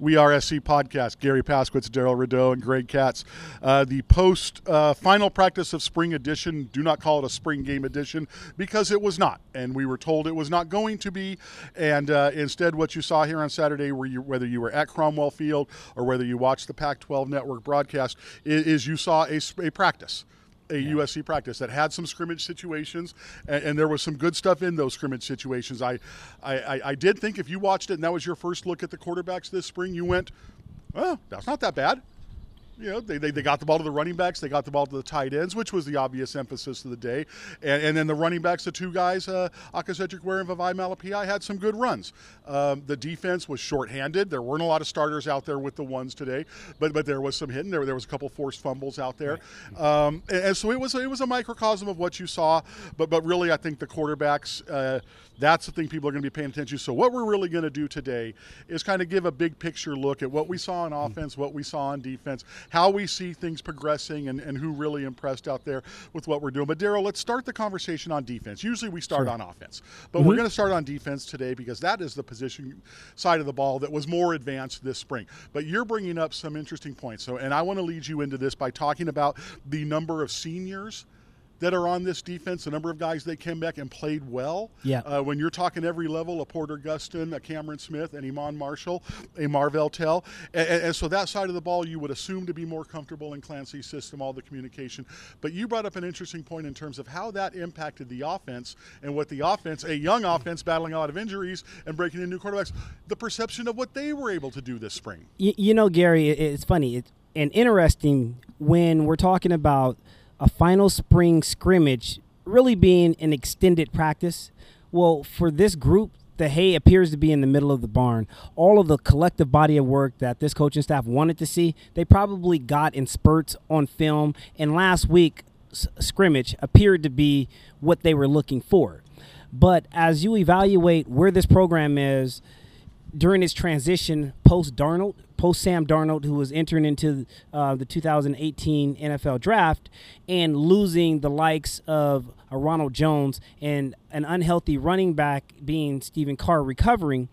We Are SC podcast. Garry Paskwietz, Darrell Rideaux, and Greg Katz. Uh, the post uh, final practice of spring edition. Do not call it a spring game edition because it was not, and we were told it was not going to be. And uh, instead, what you saw here on Saturday, you, whether you were at Cromwell Field or whether you watched the Pac-12 network broadcast, is, is you saw a, a practice a yeah. USC practice that had some scrimmage situations, and, and, there was some good stuff in those scrimmage situations. I, I, I did think if you watched it and that was your first look at the quarterbacks this spring, you went, "Oh, that's not that bad." You know, they, they, they, got the ball to the running backs, they got the ball to the tight ends, which was the obvious emphasis of the day. And, and then the running backs, the two guys, uh, Aca'Cedric Ware and Vavae Malepeai, had some good runs. Um, the defense was shorthanded. There weren't a lot of starters out there with the ones today, but but there was some hitting. There, there was a couple forced fumbles out there. Um, and, and, so it was, it was a microcosm of what you saw. But, but really, I think the quarterbacks, uh, that's the thing people are going to be paying attention to. So what we're really going to do today is kind of give a big picture look at what we saw on offense, what we saw on defense, how we see things progressing and, and who really impressed out there with what we're doing. But Darrell, let's start the conversation on defense. Usually we start sure. on offense, but mm-hmm. we're going to start on defense today because that is the position side of the ball that was more advanced this spring. But you're bringing up some interesting points. So, and I want to lead you into this by talking about the number of seniors – that are on this defense, a number of guys they came back and played well. Yeah. Uh, when you're talking every level, a Porter Gustin, a Cameron Smith, an Iman Marshall, a Marvell Tell. And, and, so that side of the ball you would assume to be more comfortable in Clancy's system, all the communication. But you brought up an interesting point in terms of how that impacted the offense and what the offense, a young offense battling a lot of injuries and breaking in new quarterbacks, the perception of what they were able to do this spring. You, you know, Garry, it's funny it's, and interesting when we're talking about – a final spring scrimmage really being an extended practice. Well, for this group, the hay appears to be in the middle of the barn. All of the collective body of work that this coaching staff wanted to see, they probably got in spurts on film. And last week, scrimmage appeared to be what they were looking for. But as you evaluate where this program is during its transition post Darnold, post Sam Darnold, who was entering into uh, the 2018 NFL draft and losing the likes of a Ronald Jones and an unhealthy running back being Stephen Carr recovering.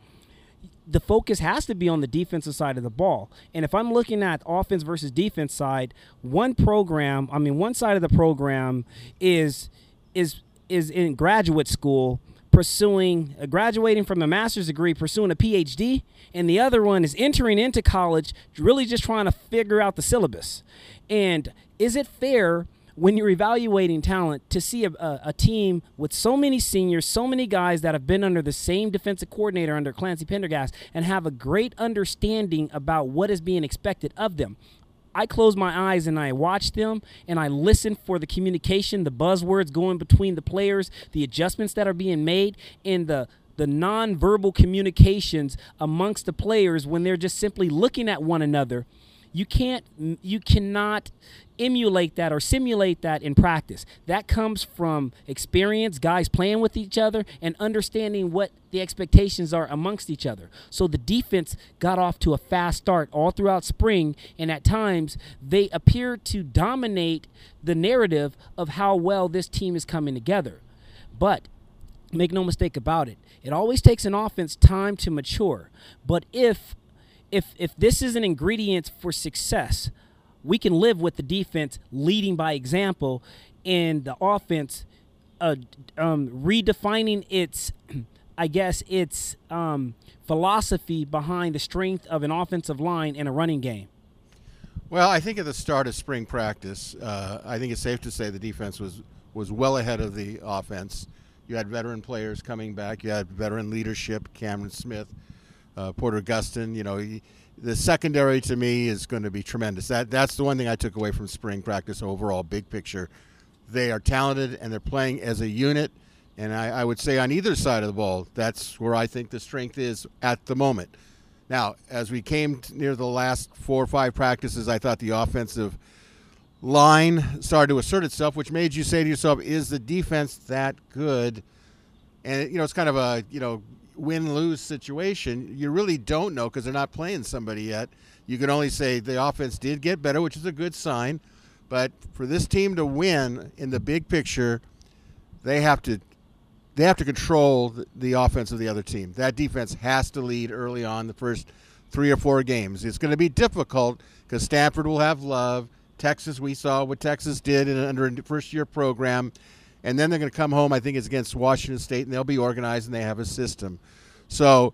The focus has to be on the defensive side of the ball. And if I'm looking at offense versus defense side, one program, I mean, one side of the program is is is in graduate school pursuing uh, graduating from a master's degree, pursuing a PhD, and the other one is entering into college, really just trying to figure out the syllabus. And is it fair when you're evaluating talent to see a, a, a, team with so many seniors, so many guys that have been under the same defensive coordinator under Clancy Pendergast and have a great understanding about what is being expected of them. I close my eyes and I watch them and I listen for the communication, the buzzwords going between the players, the adjustments that are being made, and the the nonverbal communications amongst the players when they're just simply looking at one another you can't you cannot emulate that or simulate that in practice. That comes from experience, guys playing with each other and understanding what the expectations are amongst each other. So the defense got off to a fast start all throughout spring and at times they appear to dominate the narrative of how well this team is coming together. But make no mistake about it, it always takes an offense time to mature. But if if if this is an ingredient for success, we can live with the defense leading by example and the offense uh, um, redefining its I guess its um, philosophy behind the strength of an offensive line in a running game. Well, I think at the start of spring practice, uh, I think it's safe to say the defense was was well ahead of the offense. You had veteran players coming back. You had veteran leadership, Cameron Smith, uh, Porter Gustin. You know, he, the secondary to me is going to be tremendous. That that's the one thing I took away from spring practice overall, big picture. They are talented and they're playing as a unit. And I, I would say on either side of the ball, that's where I think the strength is at the moment. Now, as we came near the last four or five practices, I thought the offensive line started to assert itself, which made you say to yourself, "Is the defense that good?" And you know, it's kind of a you know win lose situation. You really don't know because they're not playing somebody yet. You can only say the offense did get better, which is a good sign. But for this team to win in the big picture, they have to they have to control the, offense of the other team. That defense has to lead early on the first three or four games. It's going to be difficult because Stanford will have love. Texas, we saw what Texas did in, under a first year program. And then they're going to come home, I think it's against Washington State, and they'll be organized and they have a system. So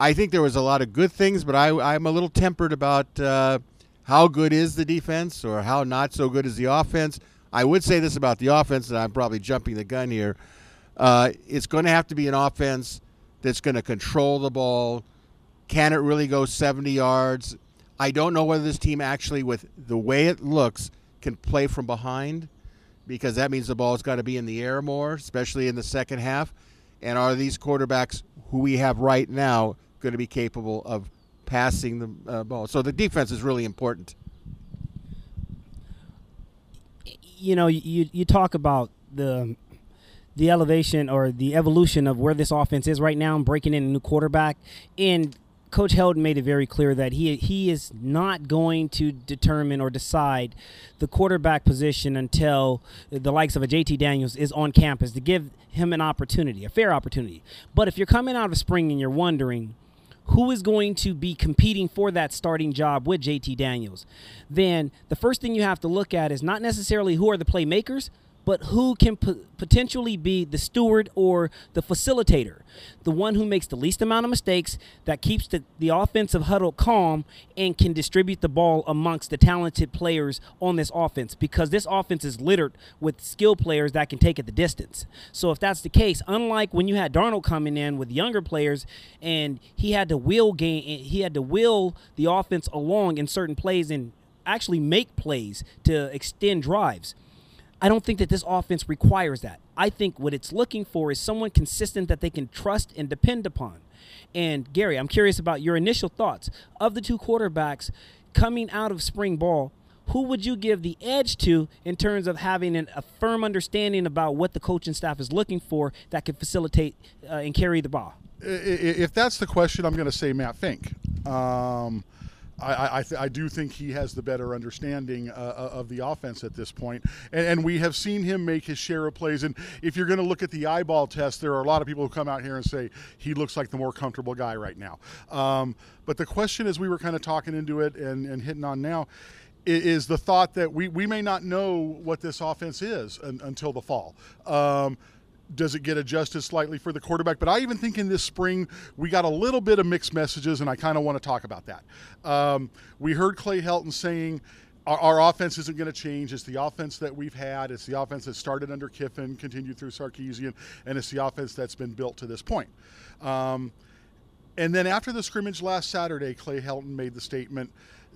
I think there was a lot of good things, but I, I'm a little tempered about uh, how good is the defense or how not so good is the offense. I would say this about the offense, and I'm probably jumping the gun here. Uh, it's going to have to be an offense that's going to control the ball. Can it really go 70 yards? I don't know whether this team actually, with the way it looks, can play from behind because that means the ball's got to be in the air more, especially in the second half. And are these quarterbacks who we have right now going to be capable of passing the uh, ball? So the defense is really important. You know, you you talk about the the elevation or the evolution of where this offense is right now and breaking in a new quarterback. And Coach Helton made it very clear that he he is not going to determine or decide the quarterback position until the likes of a JT Daniels is on campus to give him an opportunity, a fair opportunity. But if you're coming out of spring and you're wondering who is going to be competing for that starting job with JT Daniels, then the first thing you have to look at is not necessarily who are the playmakers, but who can p- potentially be the steward or the facilitator, the one who makes the least amount of mistakes, that keeps the, the offensive huddle calm, and can distribute the ball amongst the talented players on this offense because this offense is littered with skill players that can take it the distance. So if that's the case, unlike when you had Darnold coming in with younger players and he had to will game, he had to will the offense along in certain plays and actually make plays to extend drives. I don't think that this offense requires that. I think what it's looking for is someone consistent that they can trust and depend upon. And Garry, I'm curious about your initial thoughts of the two quarterbacks coming out of spring ball. Who would you give the edge to in terms of having an, a firm understanding about what the coaching staff is looking for that can facilitate uh, and carry the ball? If that's the question, I'm going to say Matt Fink. Um, I, I, th- I, do think he has the better understanding uh, uh, of the offense at this point. And, and, we have seen him make his share of plays. And if you're going to look at the eyeball test, there are a lot of people who come out here and say he looks like the more comfortable guy right now. Um, but the question, as we were kind of talking into it and, and hitting on now, is the thought that we, we may not know what this offense is un, until the fall. Um, does it get adjusted slightly for the quarterback? But I even think in this spring we got a little bit of mixed messages, and I kind of want to talk about that. Um, we heard Clay Helton saying our, offense isn't going to change. It's the offense that we've had. It's the offense that started under Kiffin, continued through Sarkisian, and it's the offense that's been built to this point. Um, and then after the scrimmage last Saturday, Clay Helton made the statement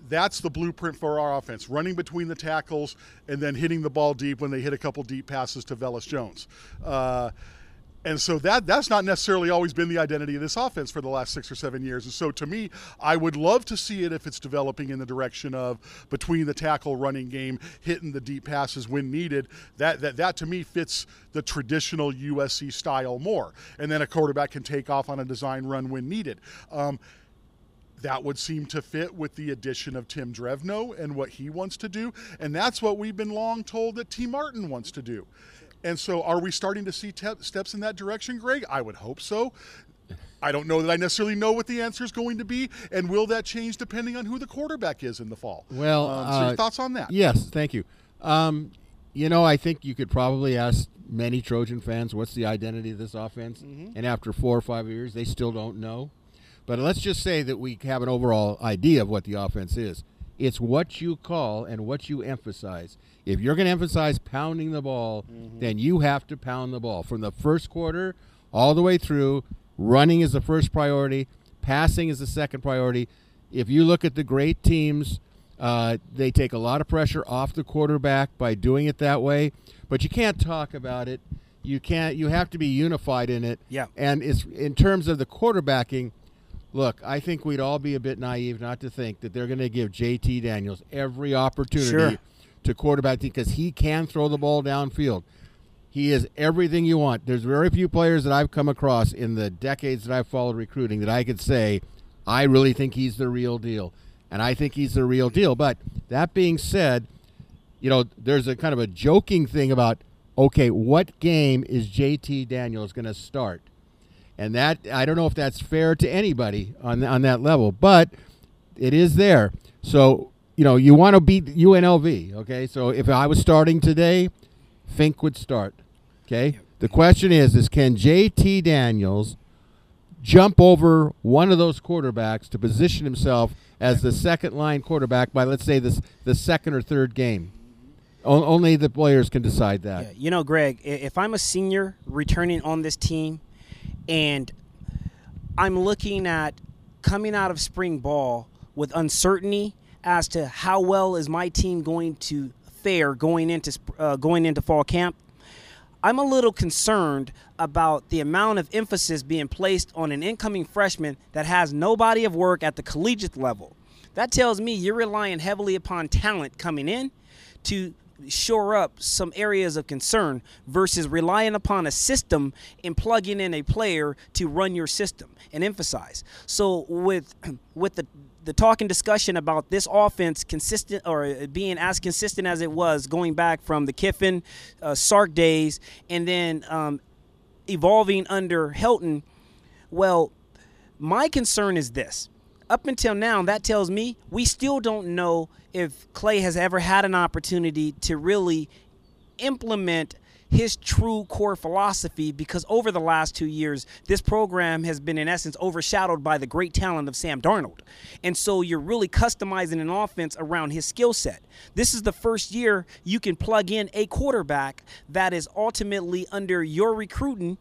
that's the blueprint for our offense running between the tackles and then hitting the ball deep when they hit a couple deep passes to Velus Jones. Uh, and so that that's not necessarily always been the identity of this offense for the last six or seven years. And so to me, I would love to see it if it's developing in the direction of between the tackle running game, hitting the deep passes when needed. That that that to me fits the traditional USC style more. And then a quarterback can take off on a design run when needed. Um, that would seem to fit with the addition of Tim Drevno and what he wants to do. And that's what we've been long told that Tee Martin wants to do. And so, are we starting to see te- steps in that direction, Greg? I would hope so. I don't know that I necessarily know what the answer is going to be, and will that change depending on who the quarterback is in the fall? Well, um, so uh, thoughts on that? Yes, thank you. Um, you know, I think you could probably ask many Trojan fans what's the identity of this offense, mm-hmm. and after four or five years, they still don't know. But let's just say that we have an overall idea of what the offense is. It's what you call and what you emphasize. If you're going to emphasize pounding the ball, mm-hmm. then you have to pound the ball from the first quarter all the way through. Running is the first priority, passing is the second priority. If you look at the great teams, uh, they take a lot of pressure off the quarterback by doing it that way. But you can't talk about it. You can't. You have to be unified in it. Yeah. And it's in terms of the quarterbacking Look, I think we'd all be a bit naive not to think that they're going to give JT Daniels every opportunity sure. to quarterback because he can throw the ball downfield. He is everything you want. There's very few players that I've come across in the decades that I've followed recruiting that I could say, I really think he's the real deal. And I think he's the real deal. But that being said, you know, there's a kind of a joking thing about okay, what game is JT Daniels going to start? And that I don't know if that's fair to anybody on on that level, but it is there. So you know you want to beat UNLV. Okay, so if I was starting today, Fink would start. Okay. The question is: Is can JT Daniels jump over one of those quarterbacks to position himself as the second line quarterback by let's say this the second or third game? O- only the players can decide that. Yeah, you know, Greg, if I'm a senior returning on this team and I'm looking at coming out of spring ball with uncertainty as to how well is my team going to fare going into uh, going into fall camp, I'm a little concerned about the amount of emphasis being placed on an incoming freshman that has no body of work at the collegiate level. That tells me you're relying heavily upon talent coming in to shore up some areas of concern versus relying upon a system and plugging in a player to run your system and emphasize. So with with the the talk and discussion about this offense consistent or being as consistent as it was going back from the Kiffin, uh, Sark days, and then um, evolving under Helton. Well, my concern is this. Up until now, that tells me we still don't know if Clay has ever had an opportunity to really implement his true core philosophy because over the last two years, this program has been, in essence, overshadowed by the great talent of Sam Darnold. And so you're really customizing an offense around his skill set. This is the first year you can plug in a quarterback that is ultimately under your recruiting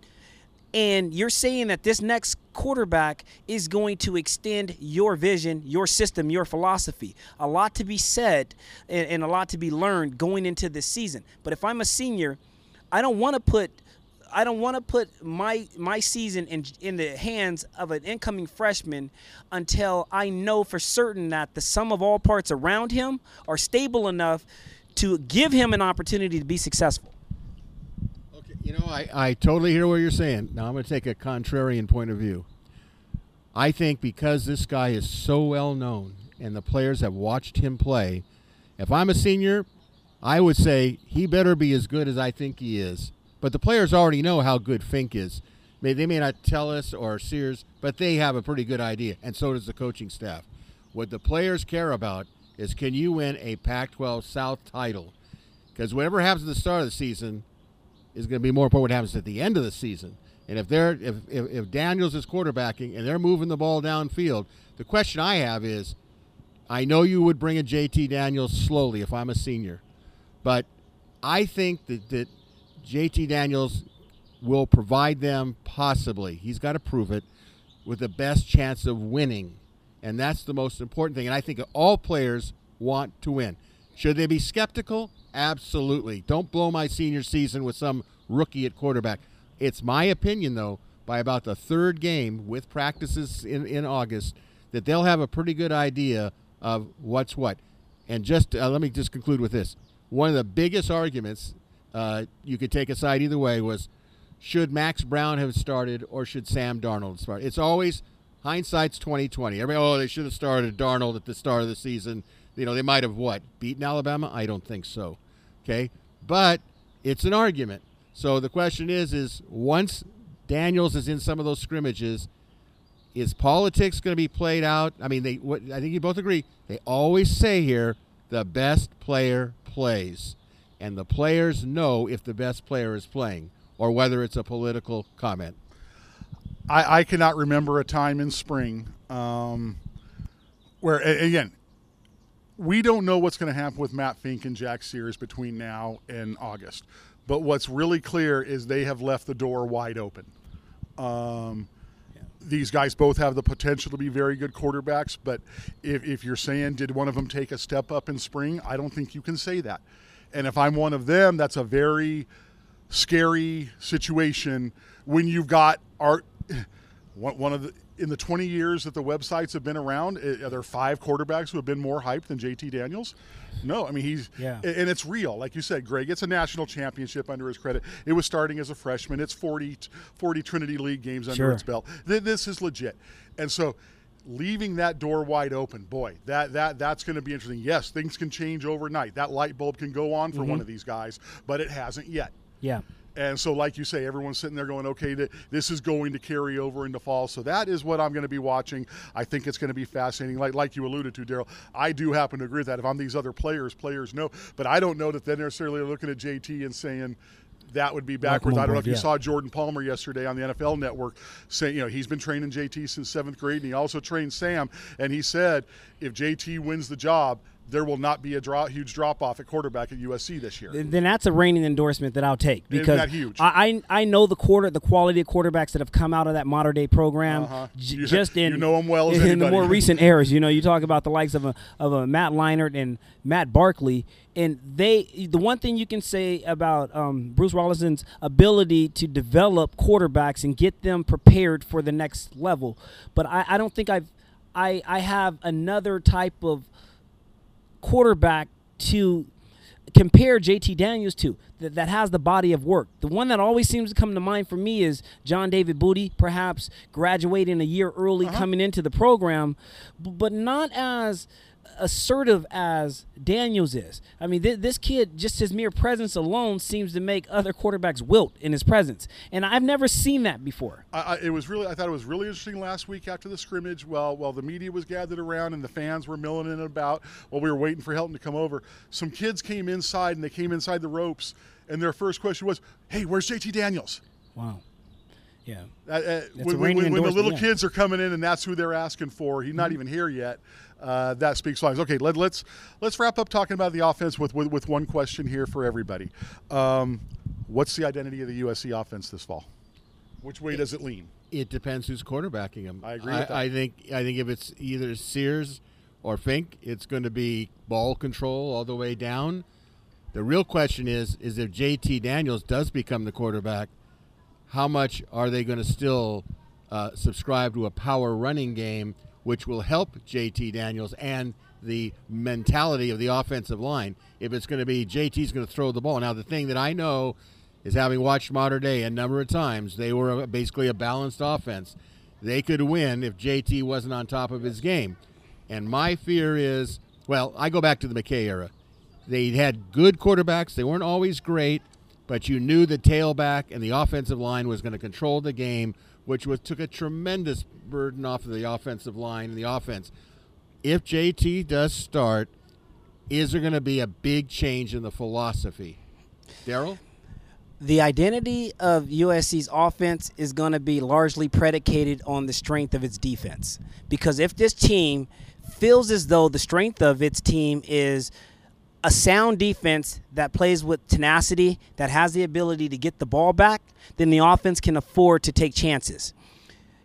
and you're saying that this next quarterback is going to extend your vision, your system, your philosophy. A lot to be said and, and a lot to be learned going into this season. But if I'm a senior, I don't want to put I don't want to put my my season in in the hands of an incoming freshman until I know for certain that the sum of all parts around him are stable enough to give him an opportunity to be successful. You know, I, I totally hear what you're saying. Now I'm going to take a contrarian point of view. I think because this guy is so well known and the players have watched him play, if I'm a senior, I would say he better be as good as I think he is. But the players already know how good Fink is. They may not tell us or Sears, but they have a pretty good idea, and so does the coaching staff. What the players care about is can you win a Pac-12 South title? Because whatever happens at the start of the season is going to be more important what happens at the end of the season. And if they're if, if, if Daniels is quarterbacking and they're moving the ball downfield, the question I have is, I know you would bring a JT Daniels slowly if I'm a senior, but I think that, that JT Daniels will provide them possibly. He's got to prove it with the best chance of winning, and that's the most important thing. And I think all players want to win. Should they be skeptical? Absolutely. Don't blow my senior season with some rookie at quarterback. It's my opinion, though, by about the third game with practices in, in August, that they'll have a pretty good idea of what's what. And just uh, let me just conclude with this. One of the biggest arguments uh, you could take a side either way was should Max Brown have started or should Sam Darnold start? It's always hindsight's twenty twenty. Everybody, oh, they should have started Darnold at the start of the season. You know, they might have what beaten Alabama. I don't think so. Okay, but it's an argument. So the question is, is once Daniels is in some of those scrimmages, is politics going to be played out? I mean, they. What, I think you both agree. They always say here, the best player plays, and the players know if the best player is playing or whether it's a political comment. I, I cannot remember a time in spring um, where, again, we don't know what's going to happen with Matt Fink and Jack Sears between now and August. But what's really clear is they have left the door wide open. Um, These guys both have the potential to be very good quarterbacks, but if, if you're saying, did one of them take a step up in spring? I don't think you can say that. And if I'm one of them, that's a very scary situation when you've got art. One one of the in the 20 years that the websites have been around, eh, are there five quarterbacks who have been more hyped than JT Daniels? No, I mean he's Yeah. and it's real, like you said, Greg. It's a national championship under his credit. It was starting as a freshman. It's 40, 40 Trinity League games under Sure. its belt. This is legit, and so leaving that door wide open, boy, that that that's going to be interesting. Yes, things can change overnight. That light bulb can go on for one mm-hmm. of these guys, but it hasn't yet. Yeah. And so, like you say, everyone's sitting there going, okay, th- this is going to carry over into fall. So that is what I'm going to be watching. I think it's going to be fascinating. Like like you alluded to, Darrell, I do happen to agree with that. If I'm these other players, players know. But I don't know that they're necessarily looking at JT and saying, that would be backwards. I don't know if you yeah. saw Jordan Palmer yesterday on the NFL Network saying, you know, he's been training JT since seventh grade, and he also trained Sam. And he said, if JT wins the job, there will not be a drop, huge drop off at quarterback at USC this year. then that's a reigning endorsement that I'll take Isn't because that huge? I, I I know the quarter the quality of quarterbacks that have come out of that Mater Dei program Uh-huh. j- You- just in you know 'em well as in the more recent eras. You know, you talk about the likes of a of a Matt Leinart and Matt Barkley, and they the one thing you can say about um, Bruce Rollinson's ability to develop quarterbacks and get them prepared for the next level, but I, I don't think I've I I have another type of quarterback to compare JT Daniels to that, that has the body of work. The one that always seems to come to mind for me is John David Booty, perhaps graduating a year early uh-huh. coming into the program, but not as assertive as Daniels is. I mean, th- this kid, just his mere presence alone, seems to make other quarterbacks wilt in his presence, and I've never seen that before. I, I, it was really. I thought it was really interesting last week after the scrimmage. While while the media was gathered around and the fans were milling in and about, while we were waiting for Helton to come over, some kids came inside and they came inside the ropes, and their first question was, "Hey, where's JT Daniels?" Wow. Yeah. Uh, uh, when, when, when the little yeah. kids are coming in and that's who they're asking for, he's not even here yet. Uh, that speaks volumes. Okay, let, let's let's wrap up talking about the offense with with, with one question here for everybody. Um, what's the identity of the USC offense this fall? Which way does it lean? It depends who's quarterbacking him. I agree with that. I think I think if it's either Sears or Fink, it's going to be ball control all the way down. The real question is is if JT Daniels does become the quarterback, how much are they going to still uh, subscribe to a power running game, which will help JT Daniels and the mentality of the offensive line? If it's going to be JT's going to throw the ball. Now, the thing that I know is having watched Mater Dei a number of times, they were basically a balanced offense. They could win if JT wasn't on top of his game. And my fear is, well, I go back to the McKay era. They had good quarterbacks. They weren't always great, but you knew the tailback and the offensive line was going to control the game, which was took a tremendous burden off of the offensive line and the offense. If JT does start, is there going to be a big change in the philosophy? Darrell? the identity of USC's offense is going to be largely predicated on the strength of its defense. Because if this team feels as though the strength of its team is a sound defense that plays with tenacity, that has the ability to get the ball back, then the offense can afford to take chances.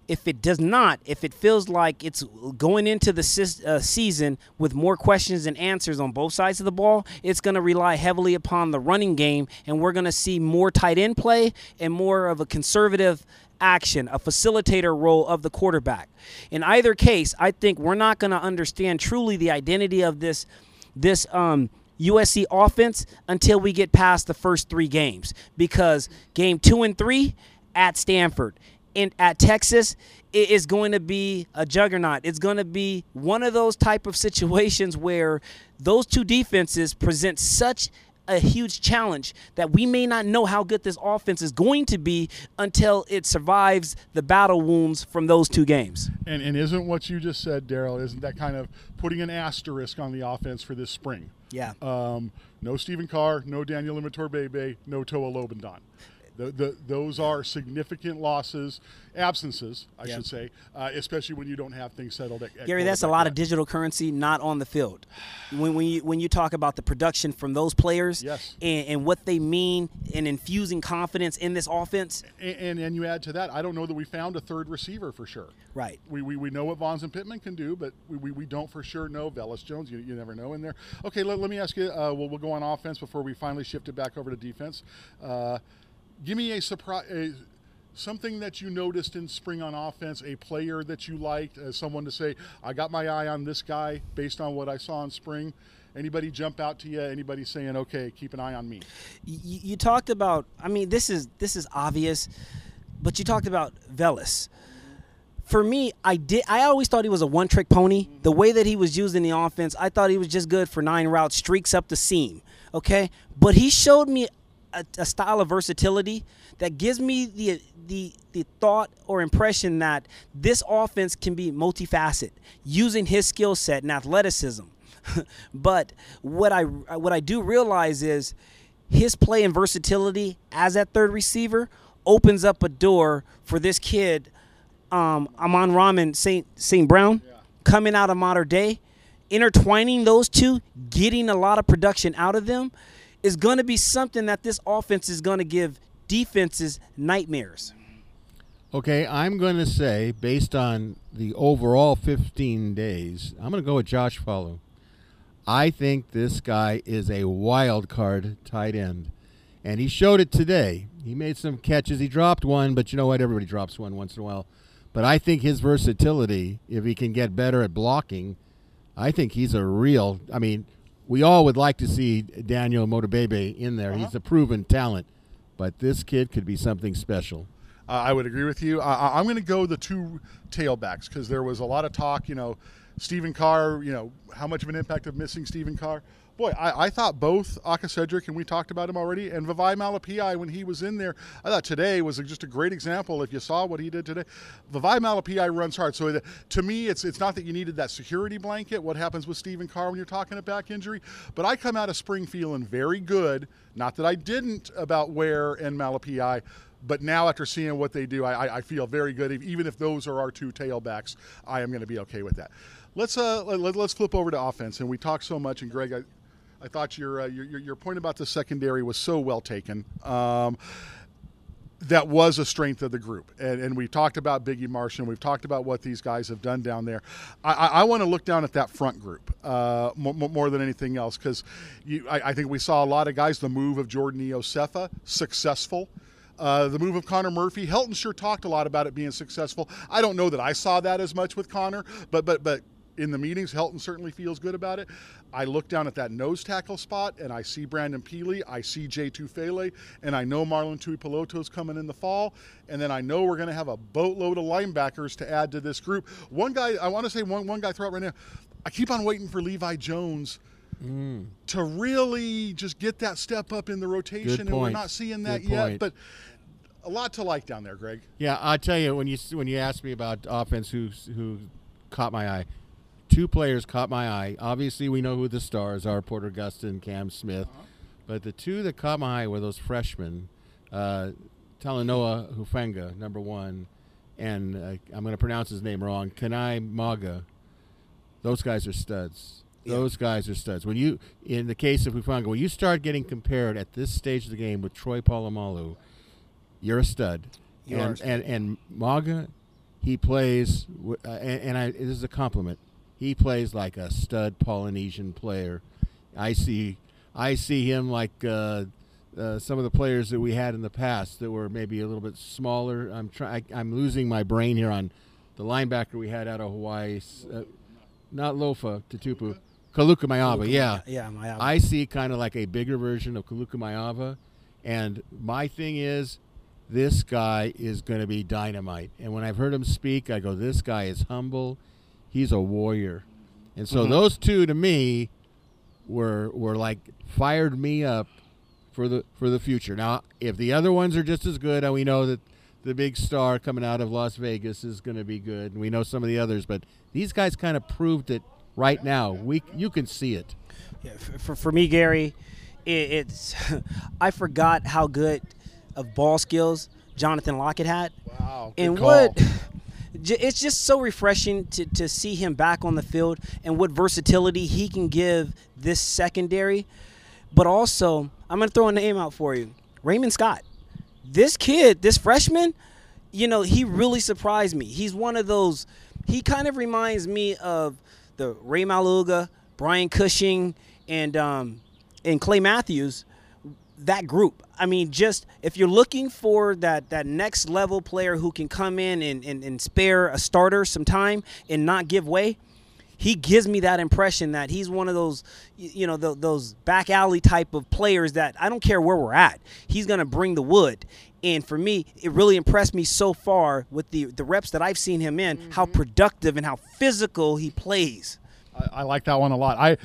If it does not, if it feels like it's going into the uh, season with more questions and answers on both sides of the ball, it's going to rely heavily upon the running game, and we're going to see more tight end play and more of a conservative action, a facilitator role of the quarterback. In either case, I think we're not going to understand truly the identity of this this um, USC offense until we get past the first three games, because game two and three at Stanford and at Texas, it is going to be a juggernaut. It's going to be one of those type of situations where those two defenses present such a huge challenge that we may not know how good this offense is going to be until it survives the battle wounds from those two games. And, and isn't what you just said, Darrell, isn't that kind of putting an asterisk on the offense for this spring? Yeah. Um, no Stephen Carr, no Daniel Imatorbhebhe, no Toa Lobendahn. The, the, those are significant losses, absences, I Yep. should say, uh, especially when you don't have things settled. At, at Garry, that's a lot of digital currency not on the field. When, when you when you talk about the production from those players Yes. and, and what they mean in infusing confidence in this offense, And, and and you add to that, I don't know that we found a third receiver for sure. right? We, we, we know what Vaughns and Pittman can do, but we, we, we don't for sure know Velus Jones. You, you never know in there. Okay, let, let me ask you. Uh, we'll, we'll go on offense before we finally shift it back over to defense. Uh, give me a surprise. Something that you noticed in spring on offense, a player that you liked, as someone to say, I got my eye on this guy based on what I saw in spring. Anybody jump out to you? Anybody saying, okay, keep an eye on me? you, you talked about i mean this is this is obvious but you talked about Velus. For me, I did. I always thought he was a one-trick pony. Mm-hmm. The way that he was used in the offense, I thought he was just good for nine route streaks up the seam. Okay, but he showed me a, a style of versatility that gives me the the the thought or impression that this offense can be multifaceted using his skill set and athleticism. but what I what I do realize is his play and versatility as that third receiver opens up a door for this kid, um, Amon-Ra St. St. Brown, yeah. coming out of Mater Dei, intertwining those two, getting a lot of production out of them, is going to be something that this offense is going to give defenses nightmares. Okay, I'm going to say, based on the overall 15 days, I'm going to go with Josh Falo. I think this guy is a wild card tight end. And he showed it today. He made some catches. He dropped one, but you know what? Everybody drops one once in a while. But I think his versatility, if he can get better at blocking, I think he's a real. I mean, we all would like to see Daniel Imatorbhebhe in there. Uh-huh. He's a proven talent, but this kid could be something special. Uh, I would agree with you. I, am going to go the two tailbacks because there was a lot of talk. You know, Stephen Carr. You know, how much of an impact of missing Stephen Carr? Boy, I, I, thought both Aca'Cedric, and we talked about him already, and Vavae Malepeai, when he was in there, I thought today was just a great example. If you saw what he did today, Vavae Malepeai runs hard. So to me, it's it's not that you needed that security blanket. What happens with Stephen Carr when you're talking a back injury? But I come out of spring feeling very good. Not that I didn't about Ware and Malepeai, but now after seeing what they do, I, I, feel very good. Even if those are our two tailbacks, I am going to be okay with that. Let's uh, let, us flip over to offense, and we talked so much. And Greg, I, I thought your, uh, your, your point about the secondary was so well taken. Um, that was a strength of the group. And, and we talked about Biggie Marshall. We've talked about what these guys have done down there. I, I, I want to look down at that front group uh, more, more, than anything else because I, I, think we saw a lot of guys. The move of Jordan Iosefa, successful. Uh, the move of Connor Murphy, Helton sure talked a lot about it being successful. I don't know that I saw that as much with Connor, but but but in the meetings, Helton certainly feels good about it. I look down at that nose tackle spot and I see Brandon Pili, I see Jay Tufele, and I know Marlon Tuipulotu is coming in the fall. And then I know we're going to have a boatload of linebackers to add to this group. One guy, I want to say one, one guy throw out right now. I keep on waiting for Levi Jones. Mm. To really just get that step up in the rotation, and we're not seeing that Good yet. Point. But a lot to like down there, Greg. Yeah, I'll tell you when you when you asked me about offense, who who caught my eye two players caught my eye. Obviously, we know who the stars are: Porter Gustin, Cam Smith. Uh-huh. But the two that caught my eye were those freshmen, uh, Talanoa Hufanga, number one, and uh, I'm going to pronounce his name wrong, Kana'i Mauga. Those guys are studs. Yeah. Those guys are studs. When you, in the case of Hufanga, when you start getting compared at this stage of the game with Troy Polamalu, you're a stud. You and, and and Mauga, he plays, uh, and, and I, this is a compliment he plays like a stud Polynesian player. I see, I see him like uh, uh, some of the players that we had in the past that were maybe a little bit smaller. I'm trying. I'm losing my brain here on the linebacker we had out of Hawaii. Uh, not Lofa Tatupu. Kaluka Maiava, yeah. Yeah, Maiava. I see kind of like a bigger version of Kaluka Maiava. And my thing is, this guy is going to be dynamite. And when I've heard him speak, I go, this guy is humble he's a warrior. And so mm-hmm. those two to me were were like fired me up for the for the future. Now, if the other ones are just as good, and we know that the big star coming out of Las Vegas is going to be good, and we know some of the others, but these guys kind of proved it right now. We you can see it. Yeah, for for me, Garry, it, it's I forgot how good of ball skills Jonathan Lockett had. Wow. And what it's just so refreshing to, to see him back on the field and what versatility he can give this secondary. But also, I'm going to throw a name out for you Raymond Scott. This kid, this freshman, you know, he really surprised me. He's one of those, he kind of reminds me of the Rey Maualuga, Brian Cushing, and, um, and Clay Matthews that group. I mean, just if you're looking for that that next level player who can come in and, and, and spare a starter some time and not give way, he gives me that impression that he's one of those, you know, the, those back alley type of players that I don't care where we're at, he's going to bring the wood. And for me, it really impressed me so far with the the reps that I've seen him in, mm-hmm. how productive and how physical he plays. I, I, like that one a lot. I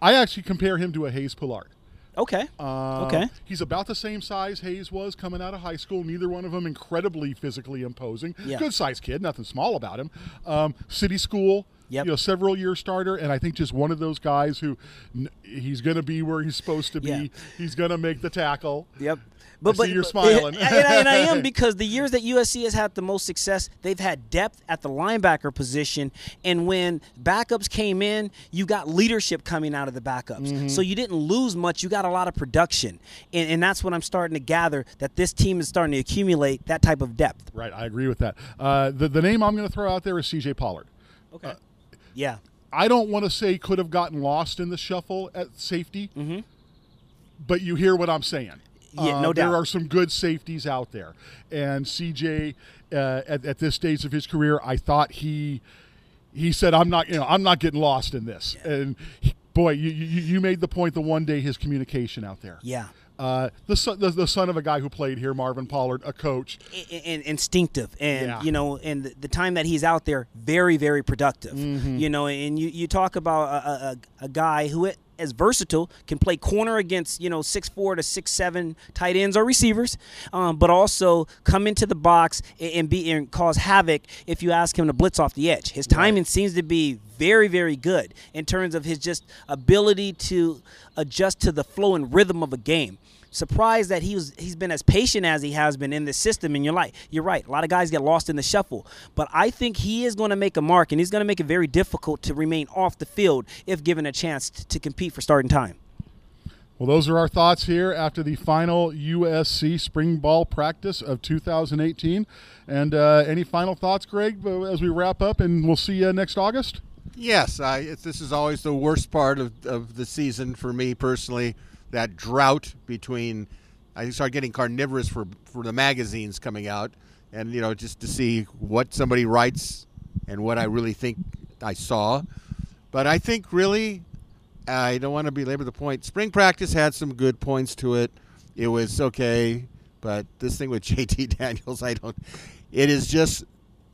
I actually compare him to a Hayes Pullard. Okay. Uh, Okay. He's about the same size Hayes was coming out of high school. Neither one of them incredibly physically imposing. Yeah. Good sized kid, nothing small about him. Um, city school. Yep. You know, several year starter, and I think just one of those guys who n- he's going to be where he's supposed to be. Yeah. He's going to make the tackle. Yep. I see you're smiling. and, I, and I am because the years that USC has had the most success, they've had depth at the linebacker position. And when backups came in, you got leadership coming out of the backups. Mm-hmm. So you didn't lose much. You got a lot of production. And, and that's what I'm starting to gather that this team is starting to accumulate that type of depth. Right, I agree with that. Uh, the the name I'm going to throw out there is C.J. Pollard. Okay. Yeah. I don't want to say could have gotten lost in the shuffle at safety, but you hear what I'm saying. Mm-hmm. Yeah, no There doubt. are some good safeties out there, and CJ uh, at, at this stage of his career, I thought he he said, "I'm not, you know, I'm not getting lost in this." And he- boy, you, you you made the point the one day his communication out there. Yeah. Uh, the, son, the the son of a guy who played here, Marvin Pollard, a coach. and, and instinctive and Yeah. you know and the, time that he's out there very very productive Mm-hmm. you know and you, you talk about a, a, a guy who is versatile can play corner against you know six four to six seven tight ends or receivers um, but also come into the box and, and be and cause havoc if you ask him to blitz off the edge his timing seems to be very very good in terms of his just ability to adjust to the flow and rhythm of a game surprised that he was he's been as patient as he has been in the system and you're like you're right a lot of guys get lost in the shuffle but i think he is going to make a mark and he's going to make it very difficult to remain off the field if given a chance to compete for starting time Well, those are our thoughts here after the final USC spring ball practice of 2018. And uh, any final thoughts, Greg, uh, as we wrap up, and we'll see you next August? Yes, I, this is always the worst part of, of the season for me personally. That drought between, I start getting carnivorous for for the magazines coming out, and you know just to see what somebody writes and what I really think I saw. But I think really, I don't want to belabor the point. Spring practice had some good points to it. It was okay, but this thing with JT Daniels, I don't. It is just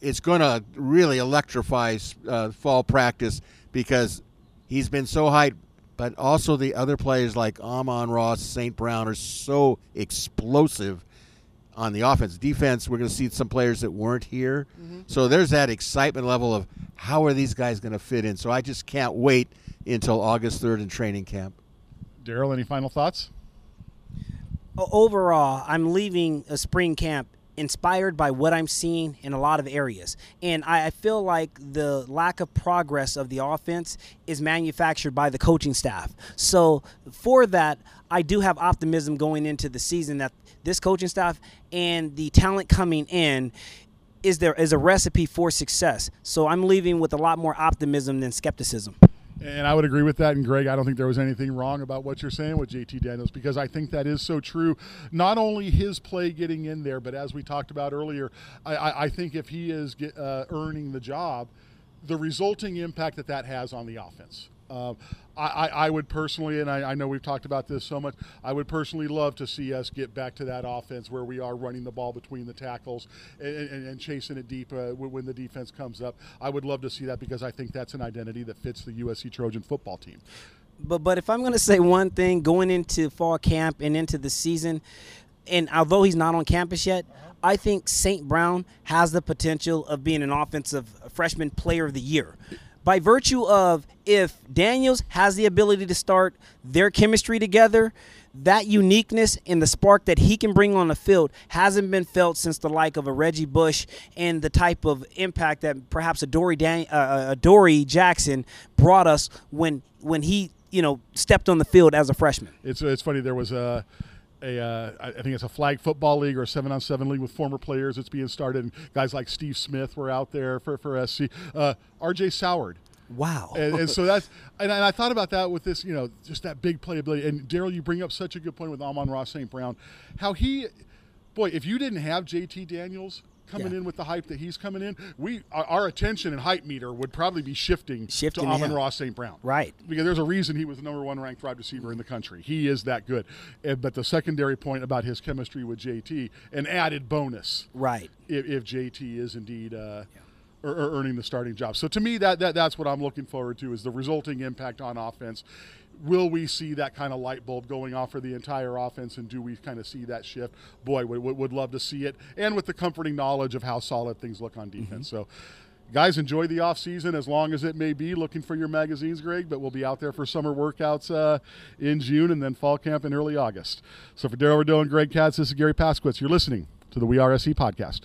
it's going to really electrify uh, fall practice because he's been so hyped. But also the other players like Amon-Ra, St. Brown are so explosive on the offense. Defense, we're going to see some players that weren't here. So there's that excitement level of how are these guys going to fit in. So I just can't wait until August 3rd in training camp. Darrell, any final thoughts? Overall, I'm leaving a spring camp inspired by what I'm seeing in a lot of areas. And I, I feel like the lack of progress of the offense is manufactured by the coaching staff. So, for that, I do have optimism going into the season that this coaching staff and the talent coming in is there is a recipe for success. So I'm leaving with a lot more optimism than skepticism. And I would agree with that. And Greg, I don't think there was anything wrong about what you're saying with JT Daniels because I think that is so true. Not only his play getting in there, but as we talked about earlier, I, I, I think if he is get, uh, earning the job, the resulting impact that that has on the offense. Um, I, I, would personally, and I, I know we've talked about this so much, I would personally love to see us get back to that offense where we are running the ball between the tackles and, and, and chasing it deep uh, when when the defense comes up. I would love to see that because I think that's an identity that fits the USC Trojan football team. But but if I'm going to say one thing going into fall camp and into the season, and although he's not on campus yet, I think St. Brown has the potential of being an offensive freshman player of the year. By virtue of if Daniels has the ability to start their chemistry together, that uniqueness and the spark that he can bring on the field hasn't been felt since the like of a Reggie Bush and the type of impact that perhaps a Dory, Dan- uh, a Dory Jackson brought us when when he you know stepped on the field as a freshman. It's it's funny. There was a. A, uh, I think it's a flag football league or a seven on seven league with former players. It's being started, and guys like Steve Smith were out there for, for SC. Uh, R.J. Soward, Wow. and, and so that's and, and I thought about that with this, you know, just that big playability. And Darrell, you bring up such a good point with Amon-Ra St. Brown, how he, boy, if you didn't have J.T. Daniels coming Yeah. in with the hype that he's coming in, we our, our attention and hype meter would probably be shifting, Shifting to Amon. Ra St. Brown, Right. Because there's a reason he was the number one ranked wide receiver in the country. He is that good. And, but the secondary point about his chemistry with J.T. an added bonus right. if, if JT is indeed uh, er, er- earning the starting job. So to me, that, that that's what I'm looking forward to is the resulting impact on offense. Will we see that kind of light bulb going off for the entire offense and do we kind of see that shift? Boy would, would love to see it. And with the comforting knowledge of how solid things look on defense. Mm-hmm. so guys enjoy the off season as long as it may be. Looking for your magazines greg but we'll be out there for summer workouts uh, in june and then fall camp in early august. So for darrell rideaux and greg katz this is garry paskwietz you're listening to the we are se podcast